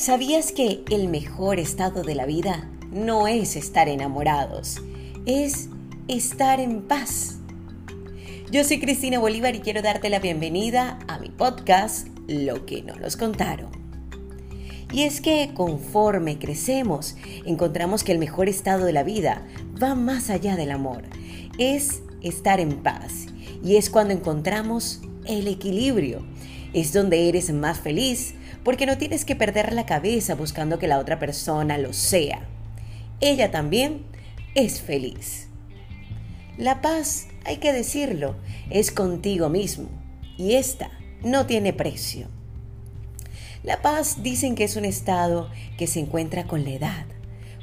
¿Sabías que el mejor estado de la vida no es estar enamorados, es estar en paz? Yo soy Cristina Bolívar y quiero darte la bienvenida a mi podcast Lo que no nos contaron. Y es que conforme crecemos, encontramos que el mejor estado de la vida va más allá del amor, es estar en paz. Y es cuando encontramos el equilibrio. Es donde eres más feliz, porque no tienes que perder la cabeza buscando que la otra persona lo sea. Ella también es feliz. La paz, hay que decirlo, es contigo mismo y esta no tiene precio. La paz dicen que es un estado que se encuentra con la edad,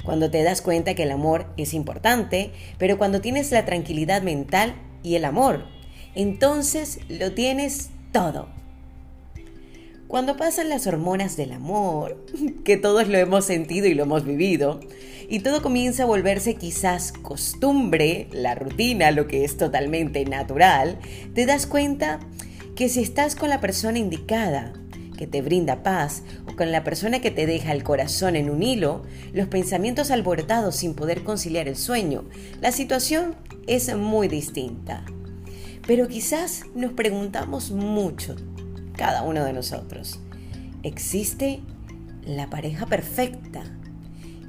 cuando te das cuenta que el amor es importante, pero cuando tienes la tranquilidad mental y el amor, entonces lo tienes todo. Cuando pasan las hormonas del amor, que todos lo hemos sentido y lo hemos vivido, y todo comienza a volverse quizás costumbre, la rutina, lo que es totalmente natural, te das cuenta que si estás con la persona indicada, que te brinda paz, o con la persona que te deja el corazón en un hilo, los pensamientos alborotados sin poder conciliar el sueño, la situación es muy distinta. Pero quizás nos preguntamos mucho cada uno de nosotros. Existe la pareja perfecta.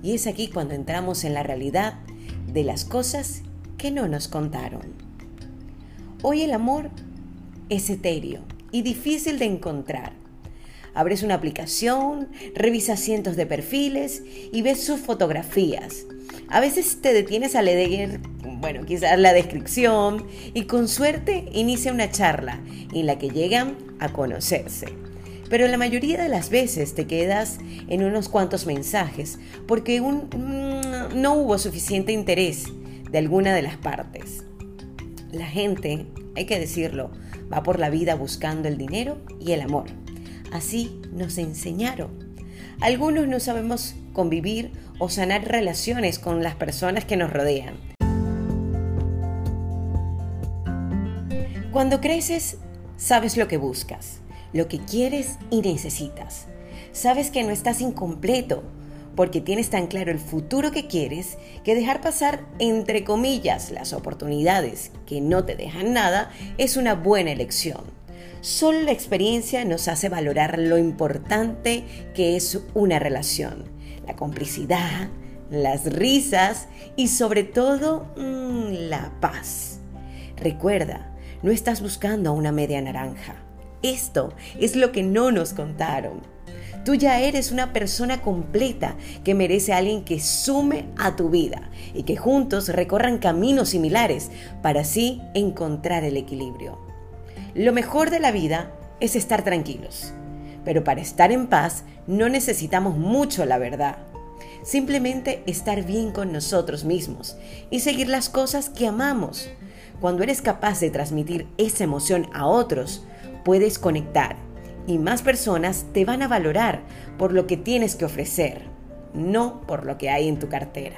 Y es aquí cuando entramos en la realidad de las cosas que no nos contaron. Hoy el amor es etéreo y difícil de encontrar. Abres una aplicación, revisas cientos de perfiles y ves sus fotografías. A veces te detienes a leer, bueno, quizás la descripción y con suerte inicia una charla en la que llegan a conocerse. Pero la mayoría de las veces te quedas en unos cuantos mensajes porque mm, no hubo suficiente interés de alguna de las partes. La gente, hay que decirlo, va por la vida buscando el dinero y el amor. Así nos enseñaron. Algunos no sabemos convivir o sanar relaciones con las personas que nos rodean. Cuando creces, sabes lo que buscas, lo que quieres y necesitas. Sabes que no estás incompleto porque tienes tan claro el futuro que quieres que dejar pasar, entre comillas, las oportunidades que no te dejan nada es una buena elección. Solo la experiencia nos hace valorar lo importante que es una relación, la complicidad, las risas y sobre todo mm, la paz. Recuerda, no estás buscando a una media naranja. Esto es lo que no nos contaron. Tú ya eres una persona completa que merece alguien que sume a tu vida y que juntos recorran caminos similares para así encontrar el equilibrio. Lo mejor de la vida es estar tranquilos, pero para estar en paz no necesitamos mucho, la verdad. Simplemente estar bien con nosotros mismos y seguir las cosas que amamos cuando eres capaz de transmitir esa emoción a otros, puedes conectar y más personas te van a valorar por lo que tienes que ofrecer, no por lo que hay en tu cartera.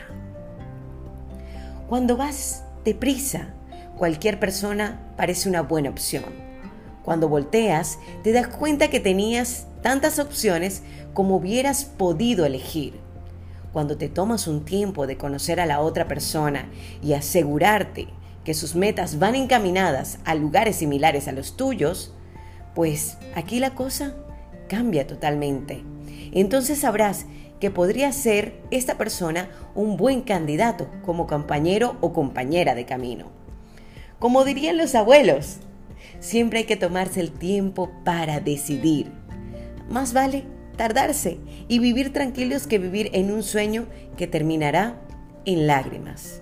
Cuando vas deprisa, cualquier persona parece una buena opción. Cuando volteas, te das cuenta que tenías tantas opciones como hubieras podido elegir. Cuando te tomas un tiempo de conocer a la otra persona y asegurarte que sus metas van encaminadas a lugares similares a los tuyos, pues aquí la cosa cambia totalmente. Entonces sabrás que podría ser esta persona un buen candidato como compañero o compañera de camino. Como dirían los abuelos, siempre hay que tomarse el tiempo para decidir. Más vale tardarse y vivir tranquilos que vivir en un sueño que terminará en lágrimas.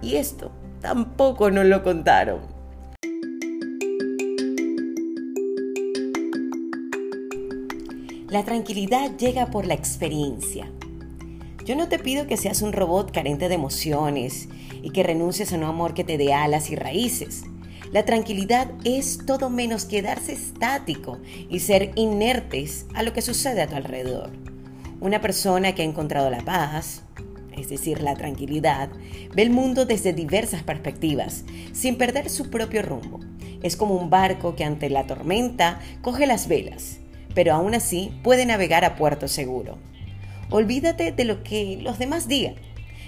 Y esto tampoco nos lo contaron. La tranquilidad llega por la experiencia. Yo no te pido que seas un robot carente de emociones y que renuncies a un amor que te dé alas y raíces. La tranquilidad es todo menos quedarse estático y ser inertes a lo que sucede a tu alrededor. Una persona que ha encontrado la paz, es decir, la tranquilidad, ve el mundo desde diversas perspectivas, sin perder su propio rumbo. Es como un barco que ante la tormenta coge las velas, pero aún así puede navegar a puerto seguro. Olvídate de lo que los demás digan.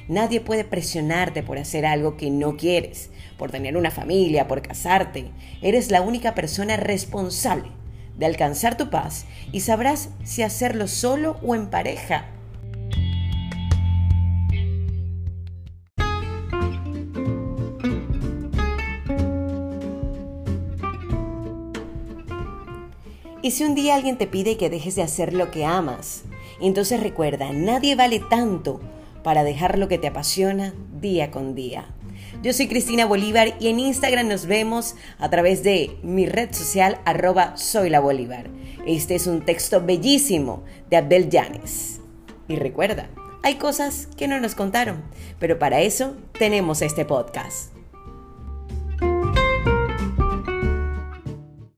Nadie puede presionarte por hacer algo que no quieres, por tener una familia, por casarte. Eres la única persona responsable de alcanzar tu paz y sabrás si hacerlo solo o en pareja. ¿Y si un día alguien te pide que dejes de hacer lo que amas? Entonces recuerda, nadie vale tanto para dejar lo que te apasiona día con día. Yo soy Cristina Bolívar y en Instagram nos vemos a través de mi red social arroba soy la Bolívar. Este es un texto bellísimo de Abel Yanes. Y recuerda, hay cosas que no nos contaron, pero para eso tenemos este podcast.